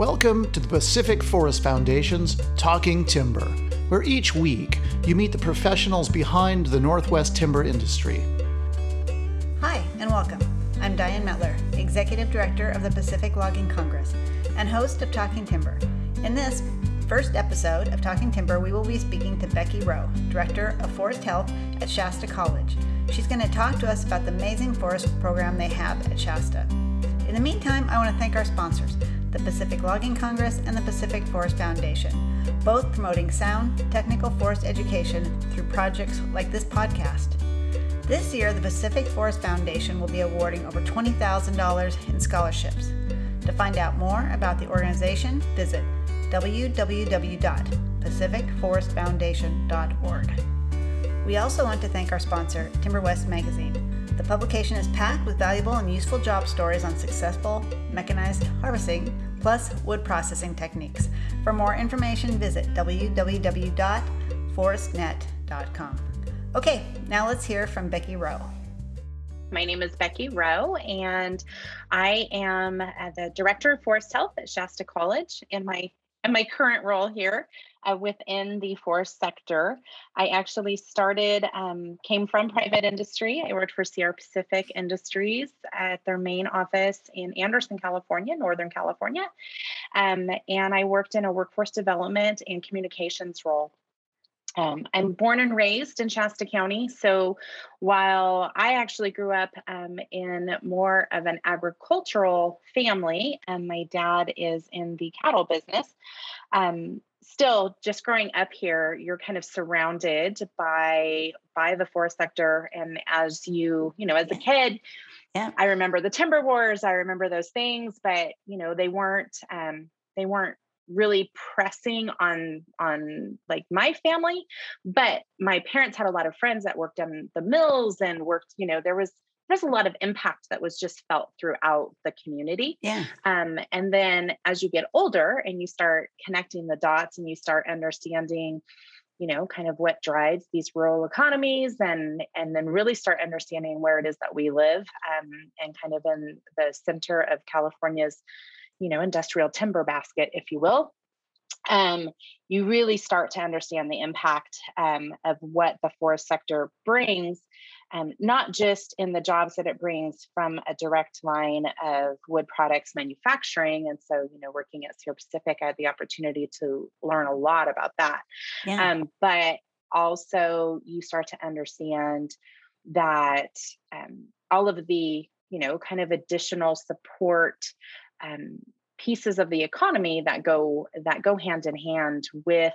Welcome to the Pacific Forest Foundation's Talking Timber, where each week you meet the professionals behind the Northwest timber industry. Hi, and welcome. I'm Diane Metler, Executive Director of the Pacific Logging Congress and host of Talking Timber. In this first episode of Talking Timber, we will be speaking to Becky Rowe, Director of Forest Health at Shasta College. She's going to talk to us about the amazing forest program they have at Shasta. In the meantime, I want to thank our sponsors, the Pacific Logging Congress and the Pacific Forest Foundation, both promoting sound, technical forest education through projects like this podcast. This year, the Pacific Forest Foundation will be awarding over $20,000 in scholarships. To find out more about the organization, visit www.pacificforestfoundation.org. We also want to thank our sponsor, Timber West Magazine. The publication is packed with valuable and useful job stories on successful mechanized harvesting plus wood processing techniques. For more information, visit www.forestnet.com. Okay, now let's hear from Becky Rowe. My name is Becky Rowe, and I am uh, the Director of Forest Health at Shasta College. In my in my current role here uh, within the forest sector, I actually started, um, came from private industry. I worked for Sierra Pacific Industries at their main office in Anderson, California, Northern California. Um, and I worked in a workforce development and communications role. Um, I'm born and raised in Shasta County. So while I actually grew up um, in more of an agricultural family, and my dad is in the cattle business, um, still just growing up here, you're kind of surrounded by by the forest sector. And as you, you know, as a kid, yeah. I remember the timber wars. I remember those things, but you know, they weren't um, they weren't really pressing on on like my family but my parents had a lot of friends that worked in the mills and worked you know there was there's a lot of impact that was just felt throughout the community. Yeah. Um, and then as you get older and you start connecting the dots and you start understanding you know kind of what drives these rural economies and and then really start understanding where it is that we live um, and kind of in the center of california's you know industrial timber basket if you will um, you really start to understand the impact um, of what the forest sector brings um, not just in the jobs that it brings from a direct line of wood products manufacturing and so you know working at sierra pacific i had the opportunity to learn a lot about that yeah. Um, but also you start to understand that um, all of the you know kind of additional support um, pieces of the economy that go that go hand in hand with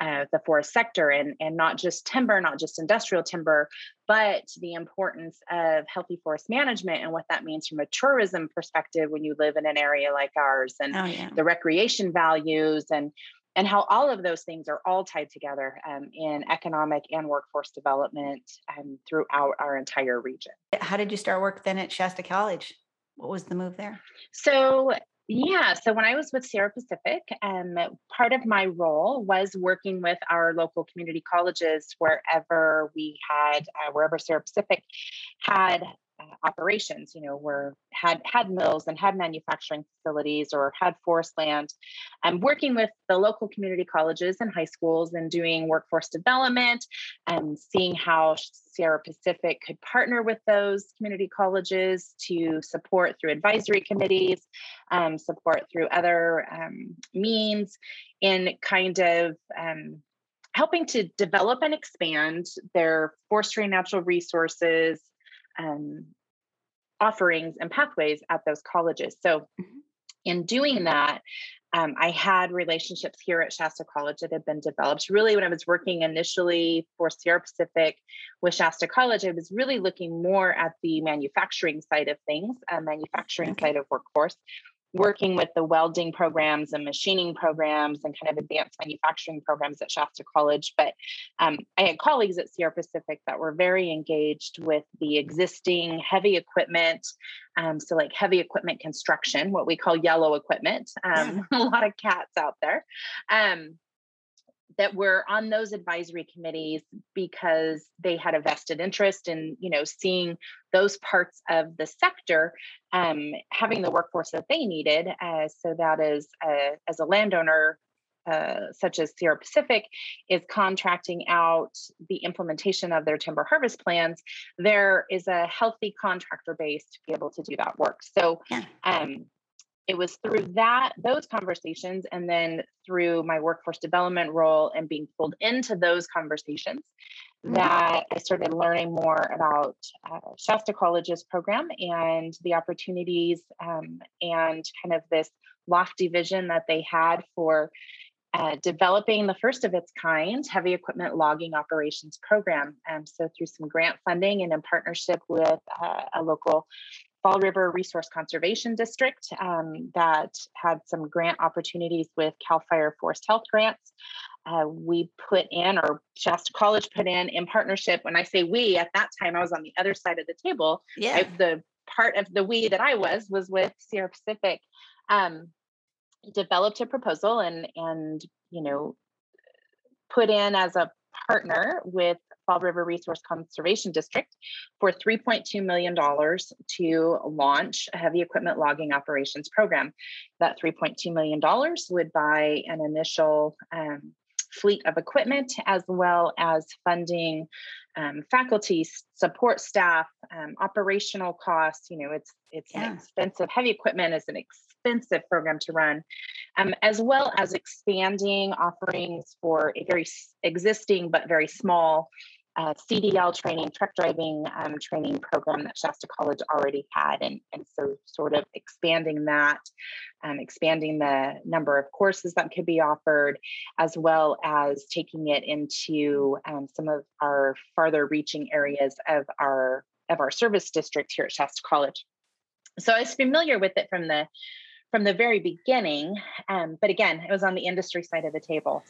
uh, the forest sector and and not just timber not just industrial timber but the importance of healthy forest management and what that means from a tourism perspective when you live in an area like ours and oh, yeah. the recreation values and and how all of those things are all tied together um, in economic and workforce development um, throughout our entire region. How did you start work then at Shasta College? What was the move there? So yeah, so when I was with Sierra Pacific, um, part of my role was working with our local community colleges wherever we had, uh, wherever Sierra Pacific had operations you know were had had mills and had manufacturing facilities or had forest land. And working with the local community colleges and high schools and doing workforce development and seeing how sierra pacific could partner with those community colleges to support through advisory committees um, support through other um, means in kind of um, helping to develop and expand their forestry natural resources um, offerings and pathways at those colleges. So, mm-hmm. in doing that, um, I had relationships here at Shasta College that had been developed. Really, when I was working initially for Sierra Pacific with Shasta College, I was really looking more at the manufacturing side of things, uh, manufacturing okay. side of workforce working with the welding programs and machining programs and kind of advanced manufacturing programs at Shasta College. But um, I had colleagues at Sierra Pacific that were very engaged with the existing heavy equipment. Um, so, like heavy equipment construction, what we call yellow equipment, um, a lot of cats out there. That were on those advisory committees because they had a vested interest in you know seeing those parts of the sector um, having the workforce that they needed. Uh, so that is uh, as a landowner. Uh, such as Sierra Pacific is contracting out the implementation of their timber harvest plans, there is a healthy contractor base to be able to do that work. So, yeah. um, it was through that those conversations and then through my workforce development role and being pulled into those conversations mm-hmm. that i started learning more about uh, shasta college's program and the opportunities um, and kind of this lofty vision that they had for uh, developing the first of its kind heavy equipment logging operations program. Um, so, through some grant funding and in partnership with uh, a local Fall River Resource Conservation District um, that had some grant opportunities with CAL FIRE Forest Health grants. Uh, we put in, or Shasta College put in, in partnership. When I say we, at that time I was on the other side of the table. Yeah. I, the part of the we that I was was with Sierra Pacific. Um, developed a proposal and and you know put in as a partner with Fall River Resource Conservation District for $3.2 million to launch a heavy equipment logging operations program. That $3.2 million would buy an initial um, fleet of equipment as well as funding um, faculty support staff um, operational costs you know it's it's yeah. an expensive heavy equipment is an expensive program to run um, as well as expanding offerings for a very existing but very small uh, CDL training, truck driving um, training program that Shasta College already had. And, and so, sort of expanding that, um, expanding the number of courses that could be offered, as well as taking it into um, some of our farther reaching areas of our of our service district here at Shasta College. So I was familiar with it from the from the very beginning, um, but again, it was on the industry side of the table.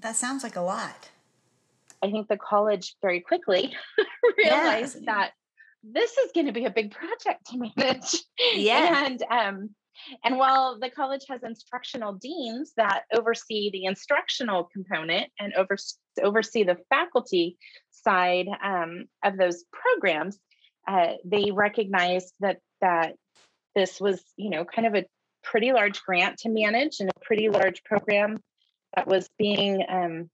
That sounds like a lot. I think the college very quickly realized yes. that this is going to be a big project to manage. Yeah. And um, and while the college has instructional deans that oversee the instructional component and over, oversee the faculty side um, of those programs, uh, they recognized that that this was, you know, kind of a pretty large grant to manage and a pretty large program that was being um,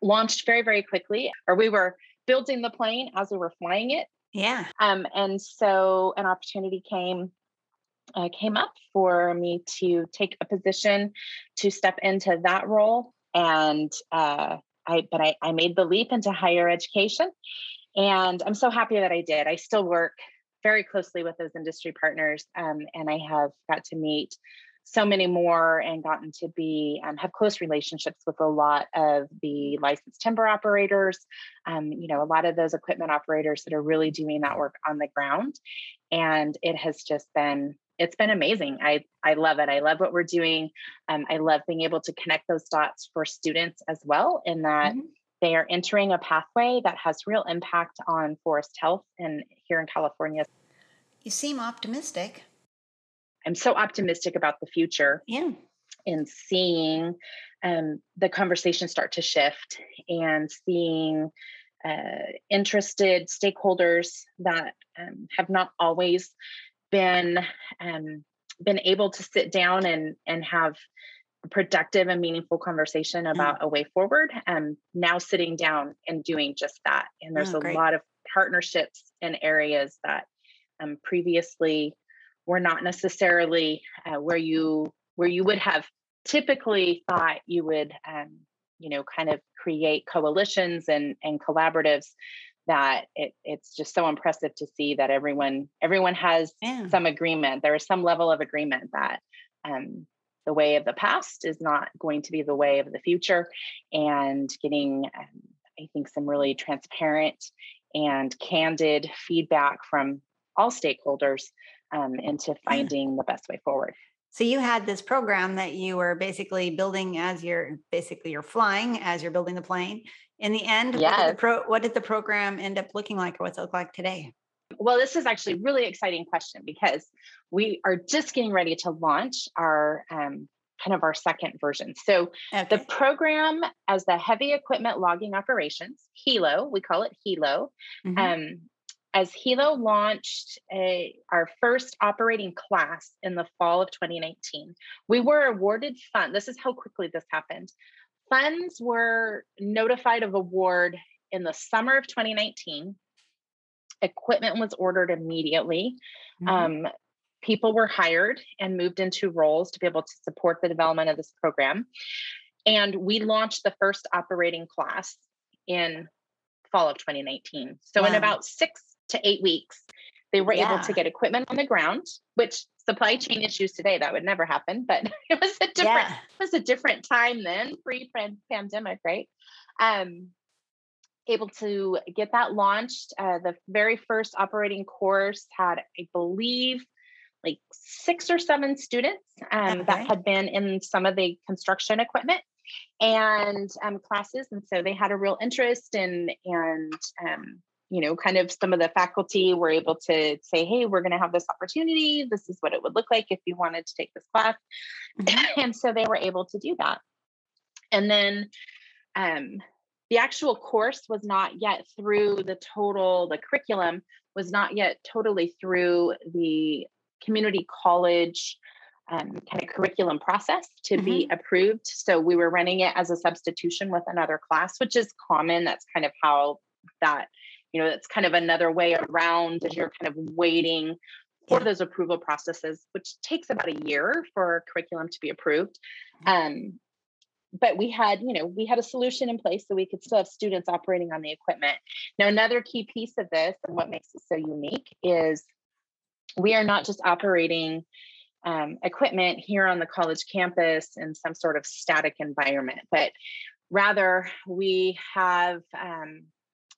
launched very, very quickly, or we were building the plane as we were flying it. Yeah. Um, and so an opportunity came uh, came up for me to take a position to step into that role, and uh, I but I, I made the leap into higher education, and I'm so happy that I did. I still work very closely with those industry partners, um, and I have got to meet so many more and gotten to be um, have close relationships with a lot of the licensed timber operators um, you know a lot of those equipment operators that are really doing that work on the ground. And it has just been it's been amazing. I i love it. I love what we're doing. Um, i love being able to connect those dots for students as well in that mm-hmm. They are entering a pathway that has real impact on forest health and here in california you seem optimistic I'm so optimistic about the future. Yeah. And seeing um, the conversation start to shift and seeing uh, interested stakeholders that um, have not always been um, been able to sit down and and have productive and meaningful conversation mm. about mm. a way forward and now sitting down and doing just that and there's oh, a lot of partnerships in areas that um, previously were not necessarily uh, where you where you would have typically thought you would um, you know kind of create coalitions and and collaboratives that it, it's just so impressive to see that everyone everyone has yeah. some agreement there is some level of agreement that um, the way of the past is not going to be the way of the future and getting um, i think some really transparent and candid feedback from all stakeholders um, into finding the best way forward. So you had this program that you were basically building as you're basically you're flying as you're building the plane. In the end, yes. what, did the pro, what did the program end up looking like, or what's it look like today? Well, this is actually a really exciting question because we are just getting ready to launch our um, kind of our second version. So okay. the program as the heavy equipment logging operations, HELO, we call it HELO, mm-hmm. um, as HELO launched a, our first operating class in the fall of 2019, we were awarded funds. This is how quickly this happened. Funds were notified of award in the summer of 2019. Equipment was ordered immediately. Mm-hmm. Um, people were hired and moved into roles to be able to support the development of this program. And we launched the first operating class in fall of 2019. So wow. in about six to eight weeks, they were yeah. able to get equipment on the ground, which supply chain issues today that would never happen, but it was a different yeah. it was a different time then, pre-pandemic, right? Um, able to get that launched. Uh, the very first operating course had, I believe, like six or seven students um, okay. that had been in some of the construction equipment and um, classes, and so they had a real interest in and um, you know, kind of some of the faculty were able to say, hey, we're going to have this opportunity. This is what it would look like if you wanted to take this class. Mm-hmm. and so they were able to do that. And then um, the actual course was not yet through the total, the curriculum was not yet totally through the community college um, kind of curriculum process to mm-hmm. be approved. So we were running it as a substitution with another class, which is common. That's kind of how that, you know, that's kind of another way around as you're kind of waiting for those approval processes, which takes about a year for curriculum to be approved. Um, but we had, you know, we had a solution in place so we could still have students operating on the equipment. Now, another key piece of this and what makes it so unique is we are not just operating um, equipment here on the college campus in some sort of static environment, but rather we have um,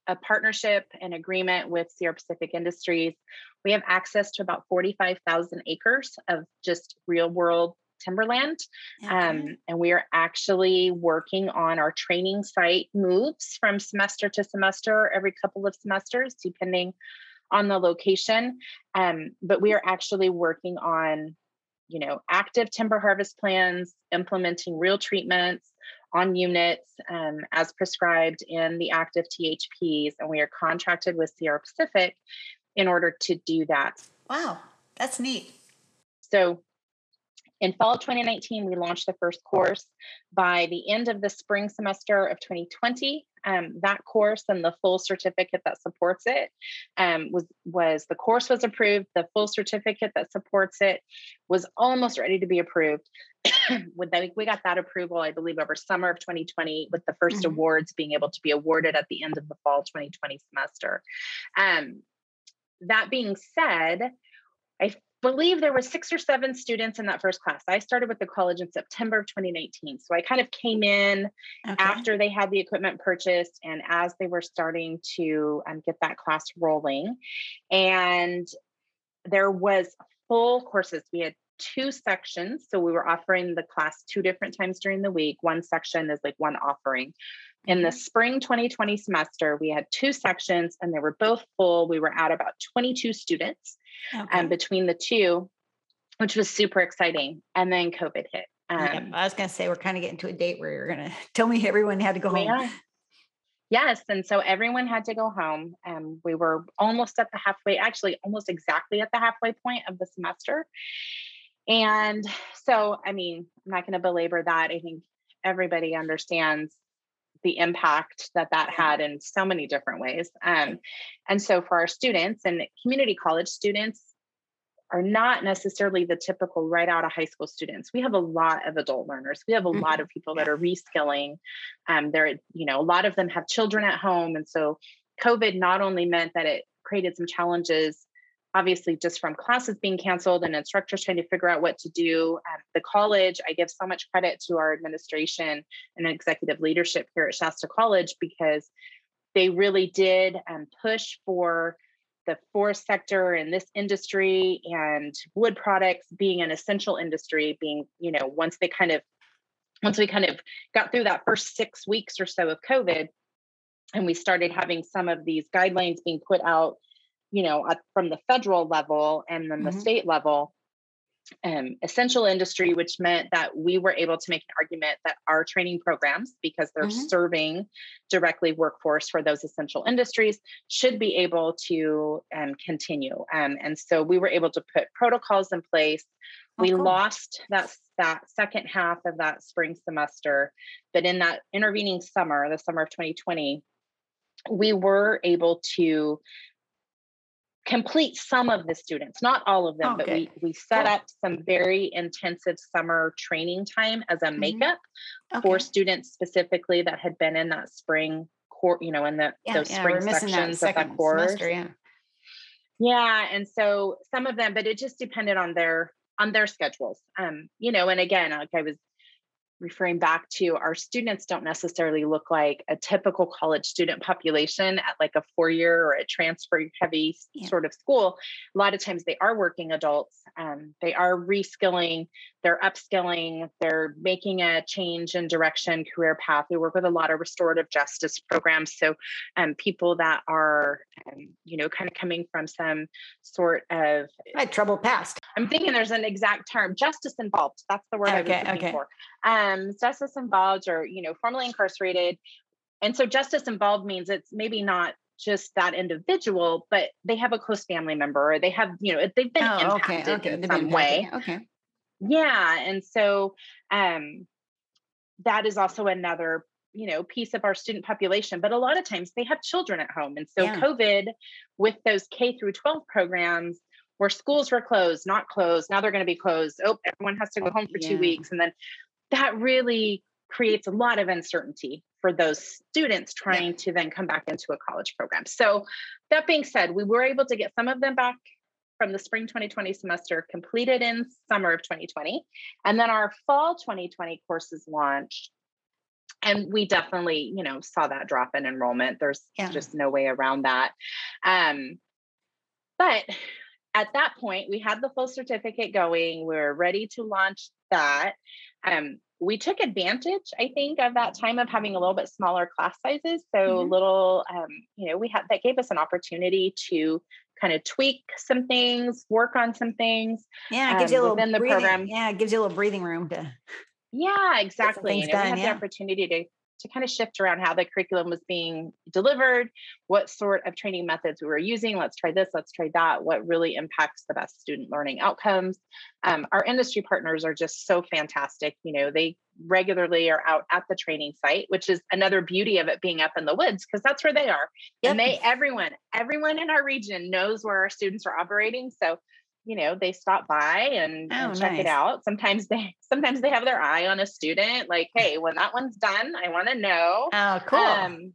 a partnership and agreement with Sierra Pacific Industries. We have access to about 45,000 acres of just real world timberland. Okay. Um, and we are actually working on our training site moves from semester to semester every couple of semesters, depending on the location. Um, but we are actually working on, you know, active timber harvest plans, implementing real treatments on units um, as prescribed in the active THPs. And we are contracted with Sierra Pacific in order to do that. Wow, that's neat. So in fall 2019, we launched the first course. By the end of the spring semester of 2020, um, that course and the full certificate that supports it um, was was the course was approved. The full certificate that supports it was almost ready to be approved. we got that approval, I believe, over summer of 2020, with the 1st mm-hmm. awards being able to be awarded at the end of the fall 2020 semester. Um, that being said, I believe there were six or seven students in that first class. I started with the college in September of 2019. So I kind of came in okay. after they had the equipment purchased and as they were starting to um, get that class rolling. And there was full courses. We had two sections. So we were offering the class two different times during the week. One section is like one offering. In the spring 2020 semester, we had two sections and they were both full. We were at about 22 students okay. um, between the two, which was super exciting. And then COVID hit. Um, yeah, I was going to say, we're kind of getting to a date where you're going to tell me everyone had to go home. Yes. And so everyone had to go home. And um, we were almost at the halfway, actually, almost exactly at the halfway point of the semester. And so, I mean, I'm not going to belabor that. I think everybody understands the impact that that had in so many different ways. Um, and so for our students and community college students are not necessarily the typical right out of high school students. We have a lot of adult learners. We have a mm-hmm. lot of people that are reskilling. Um, there, you know, a lot of them have children at home. And so COVID not only meant that it created some challenges obviously just from classes being canceled and instructors trying to figure out what to do at the college i give so much credit to our administration and executive leadership here at shasta college because they really did um, push for the forest sector and this industry and wood products being an essential industry being you know once they kind of once we kind of got through that first six weeks or so of covid and we started having some of these guidelines being put out you know, from the federal level and then the mm-hmm. state level, um, essential industry, which meant that we were able to make an argument that our training programs, because they're mm-hmm. serving directly workforce for those essential industries, should be able to um, continue. Um, and so we were able to put protocols in place. Oh, we cool. lost that that second half of that spring semester, but in that intervening summer, the summer of 2020, we were able to complete some of the students, not all of them, okay. but we we set up some very intensive summer training time as a mm-hmm. makeup mm-hmm. okay. for students specifically that had been in that spring core, you know, in the yeah, those yeah, spring sections that of that course. Semester, yeah. Yeah, and so some of them, but it just depended on their on their schedules. Um, you know, and again, like I was referring back to our students don't necessarily look like a typical college student population at like a four year or a transfer heavy yeah. sort of school a lot of times they are working adults um, they are reskilling they're upskilling they're making a change in direction career path we work with a lot of restorative justice programs so um, people that are um, you know kind of coming from some sort of like troubled past i'm thinking there's an exact term justice involved that's the word okay, i was looking okay. for um, justice involved or you know formerly incarcerated and so justice involved means it's maybe not just that individual but they have a close family member or they have you know they've been oh, impacted okay, okay. in some way okay yeah and so um that is also another you know piece of our student population but a lot of times they have children at home and so yeah. covid with those k through 12 programs where schools were closed not closed now they're going to be closed oh everyone has to go home for yeah. two weeks and then that really creates a lot of uncertainty for those students trying yeah. to then come back into a college program. So, that being said, we were able to get some of them back from the spring 2020 semester completed in summer of 2020. And then our fall 2020 courses launched. And we definitely, you know, saw that drop in enrollment. There's yeah. just no way around that. Um, but at that point, we had the full certificate going. We are ready to launch that. Um, we took advantage, I think, of that time of having a little bit smaller class sizes. So mm-hmm. little, um, you know, we had that gave us an opportunity to kind of tweak some things, work on some things. Yeah, it gives um, you a little within the breathing, program. Yeah, it gives you a little breathing room to. Yeah, exactly. Know, done, we have yeah. the opportunity to to kind of shift around how the curriculum was being delivered, what sort of training methods we were using. Let's try this, let's try that, what really impacts the best student learning outcomes. Um, our industry partners are just so fantastic. You know, they regularly are out at the training site, which is another beauty of it being up in the woods because that's where they are. Yep. And they, everyone, everyone in our region knows where our students are operating. So you know they stop by and, oh, and check nice. it out sometimes they sometimes they have their eye on a student like hey when that one's done i want to know oh cool um,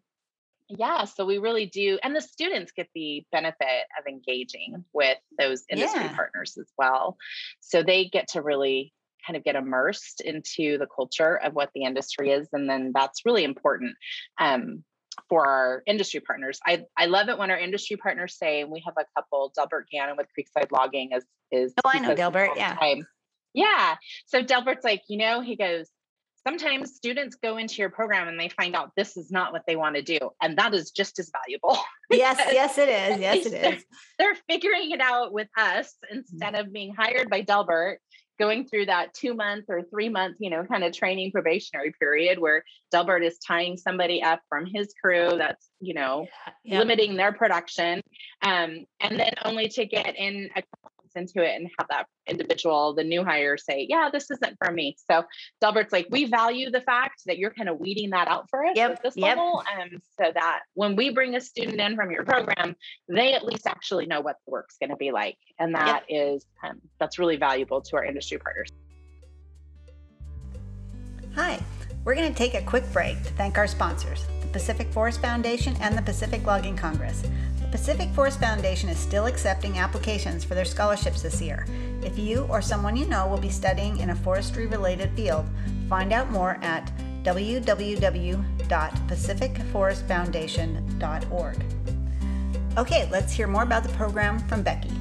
yeah so we really do and the students get the benefit of engaging with those industry yeah. partners as well so they get to really kind of get immersed into the culture of what the industry is and then that's really important um, for our industry partners. I, I love it when our industry partners say, and we have a couple, Delbert Gannon with Creekside Logging is is Oh, I know Delbert, yeah. Time. Yeah. So Delbert's like, you know, he goes, sometimes students go into your program and they find out this is not what they want to do. And that is just as valuable. yes, yes, it is. Yes, it is. They're, they're figuring it out with us instead of being hired by Delbert going through that two month or three month, you know, kind of training probationary period where Delbert is tying somebody up from his crew that's, you know, yeah, yeah. limiting their production. Um, and then only to get in a into it and have that individual, the new hire, say, "Yeah, this isn't for me." So Delbert's like, we value the fact that you're kind of weeding that out for us yep, at this yep. level, um, so that when we bring a student in from your program, they at least actually know what the work's going to be like, and that yep. is um, that's really valuable to our industry partners. Hi, we're going to take a quick break to thank our sponsors, the Pacific Forest Foundation and the Pacific Logging Congress. Pacific Forest Foundation is still accepting applications for their scholarships this year. If you or someone you know will be studying in a forestry related field, find out more at www.pacificforestfoundation.org. Okay, let's hear more about the program from Becky.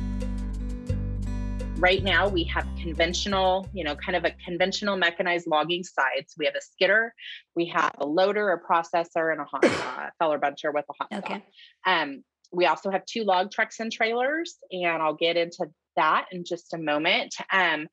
Right now, we have conventional, you know, kind of a conventional mechanized logging side. So we have a skidder, we have a loader, a processor, and a hot saw, feller buncher with a hot okay. saw. Um, we also have two log trucks and trailers, and I'll get into that in just a moment. Um,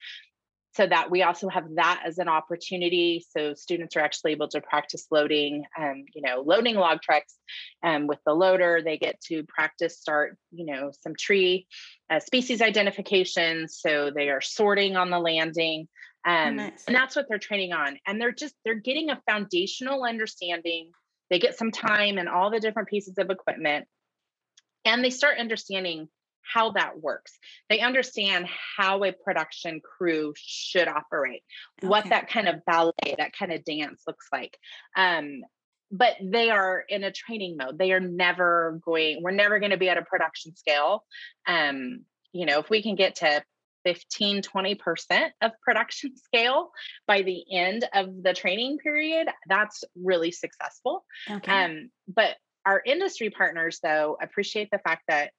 so that we also have that as an opportunity so students are actually able to practice loading um, you know loading log trucks um, with the loader they get to practice start you know some tree uh, species identification so they are sorting on the landing oh, um, nice. and that's what they're training on and they're just they're getting a foundational understanding they get some time and all the different pieces of equipment and they start understanding how that works. They understand how a production crew should operate, okay. what that kind of ballet, that kind of dance looks like. Um, but they are in a training mode. They are never going, we're never going to be at a production scale. Um, you know, if we can get to 15, 20% of production scale by the end of the training period, that's really successful. Okay. Um, but our industry partners, though, appreciate the fact that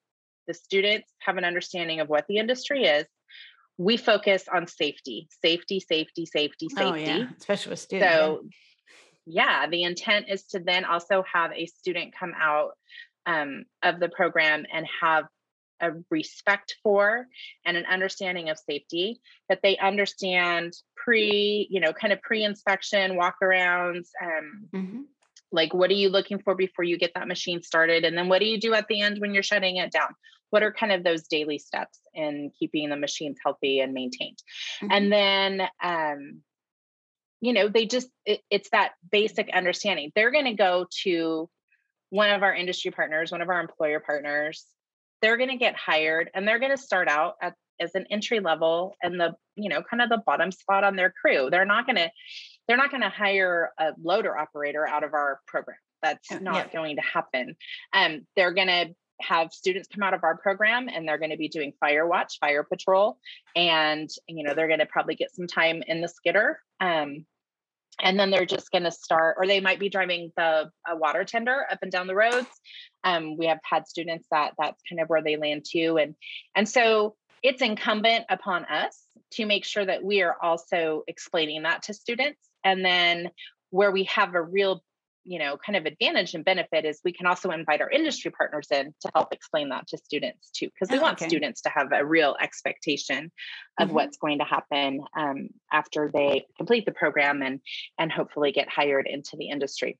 the students have an understanding of what the industry is. We focus on safety, safety, safety, safety, safety. Oh, yeah. Especially with students. So, yeah, the intent is to then also have a student come out um, of the program and have a respect for and an understanding of safety that they understand pre you know kind of pre-inspection walk arounds um, mm-hmm like what are you looking for before you get that machine started? And then what do you do at the end when you're shutting it down? What are kind of those daily steps in keeping the machines healthy and maintained? Mm-hmm. and then um you know they just it, it's that basic understanding. They're going to go to one of our industry partners one of our employer partners. They're going to get hired and they're going to start out at, as an entry level and the you know kind of the bottom spot on their crew. They're not going to they're not going to hire a loader operator out of our program. That's not yeah. going to happen. Um, they're going to have students come out of our program and they're going to be doing fire watch, fire patrol, and you know they're going to probably get some time in the skidder. Um, and then they're just going to start, or they might be driving the water tender up and down the roads. Um, we have had students that that's kind of where they land too, and and so it's incumbent upon us to make sure that we are also explaining that to students and then where we have a real you know kind of advantage and benefit is we can also invite our industry partners in to help explain that to students too because we oh, want okay. students to have a real expectation of mm-hmm. what's going to happen um, after they complete the program and and hopefully get hired into the industry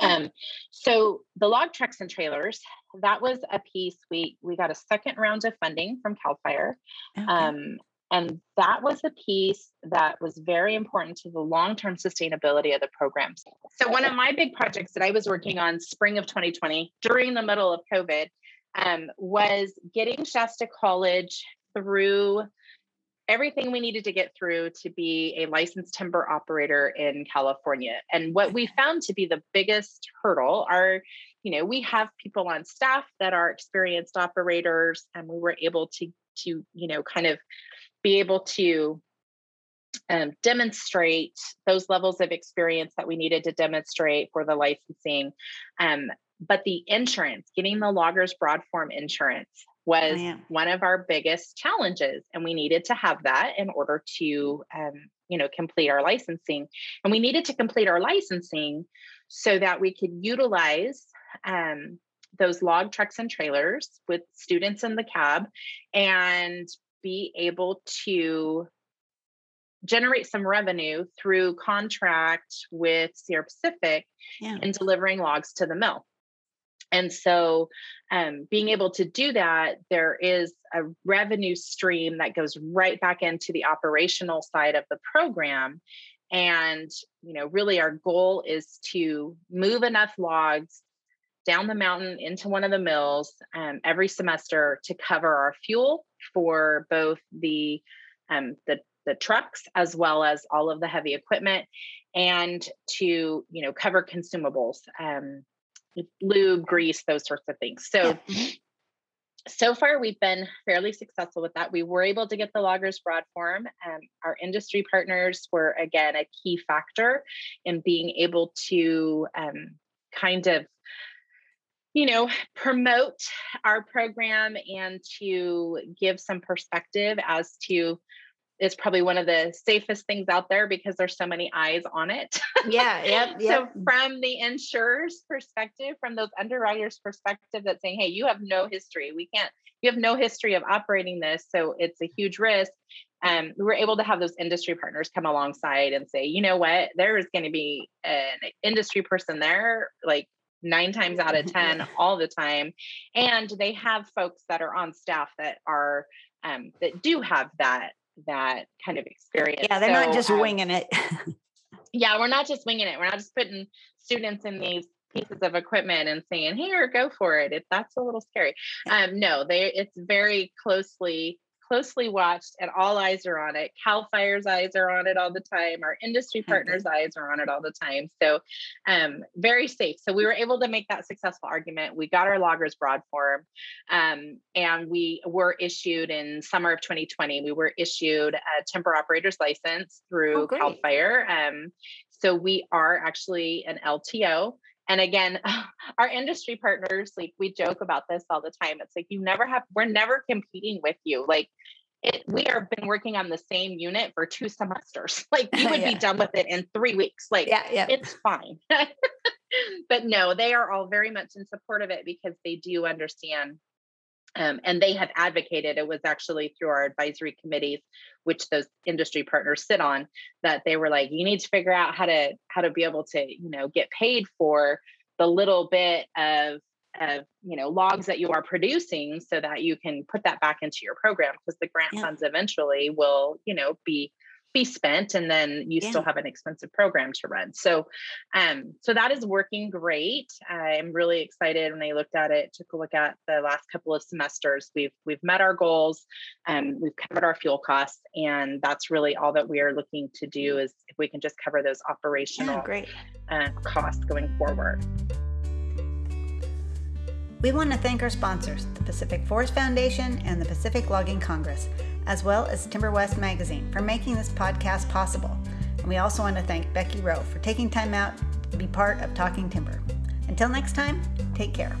um, so the log trucks and trailers that was a piece we we got a second round of funding from cal fire okay. um, and that was the piece that was very important to the long term sustainability of the programs. So, one of my big projects that I was working on spring of 2020 during the middle of COVID um, was getting Shasta College through everything we needed to get through to be a licensed timber operator in California. And what we found to be the biggest hurdle are, you know, we have people on staff that are experienced operators, and we were able to to you know kind of be able to um, demonstrate those levels of experience that we needed to demonstrate for the licensing. Um, but the insurance, getting the loggers broad form insurance was oh, one of our biggest challenges. And we needed to have that in order to, um, you know, complete our licensing. And we needed to complete our licensing so that we could utilize um, those log trucks and trailers with students in the cab and be able to generate some revenue through contract with Sierra Pacific yeah. in delivering logs to the mill. And so, um, being able to do that, there is a revenue stream that goes right back into the operational side of the program. And, you know, really our goal is to move enough logs down the mountain into one of the mills um, every semester to cover our fuel for both the um, the the trucks as well as all of the heavy equipment and to you know cover consumables um, lube grease those sorts of things so yeah. Mm-hmm. so far we've been fairly successful with that we were able to get the loggers broad form um, our industry partners were again a key factor in being able to um, kind of you know, promote our program and to give some perspective as to it's probably one of the safest things out there because there's so many eyes on it. Yeah, yep, yep. so from the insurer's perspective, from those underwriters' perspective, that's saying, hey, you have no history. We can't, you have no history of operating this. So it's a huge risk. Um, we were able to have those industry partners come alongside and say, you know what, there is going to be an industry person there, like nine times out of 10 all the time. And they have folks that are on staff that are, um, that do have that that kind of experience. Yeah, they're so, not just um, winging it. yeah, we're not just winging it. We're not just putting students in these pieces of equipment and saying, "Here, go for it." it that's a little scary. Um, no, they it's very closely closely watched and all eyes are on it. Cal Fire's eyes are on it all the time. Our industry partners' eyes are on it all the time. So um, very safe. So we were able to make that successful argument. We got our loggers broad form um, and we were issued in summer of 2020, we were issued a timber operator's license through oh, Cal Fire. Um, so we are actually an LTO and again our industry partners like we joke about this all the time. It's like you never have we're never competing with you. Like it, we have been working on the same unit for two semesters. Like you would yeah. be done with it in three weeks. Like yeah, yeah. it's fine. But no they are all very much in support of it because they do understand um, and they have advocated it was actually through our advisory committees which those industry partners sit on that they were like you need to figure out how to how to be able to you know get paid for the little bit of of you know logs that you are producing so that you can put that back into your program because the grant yeah. funds eventually will you know be be spent and then you yeah. still have an expensive program to run so um so that is working great i'm really excited when i looked at it took a look at the last couple of semesters we've we've met our goals and um, we've covered our fuel costs and that's really all that we are looking to do is if we can just cover those operational yeah, great. Uh, costs going forward we want to thank our sponsors, the Pacific Forest Foundation and the Pacific Logging Congress as well as Timber West Magazine for making this podcast possible. And we also want to thank Becky Rowe for taking time out to be part of Talking Timber. Until next time, take care.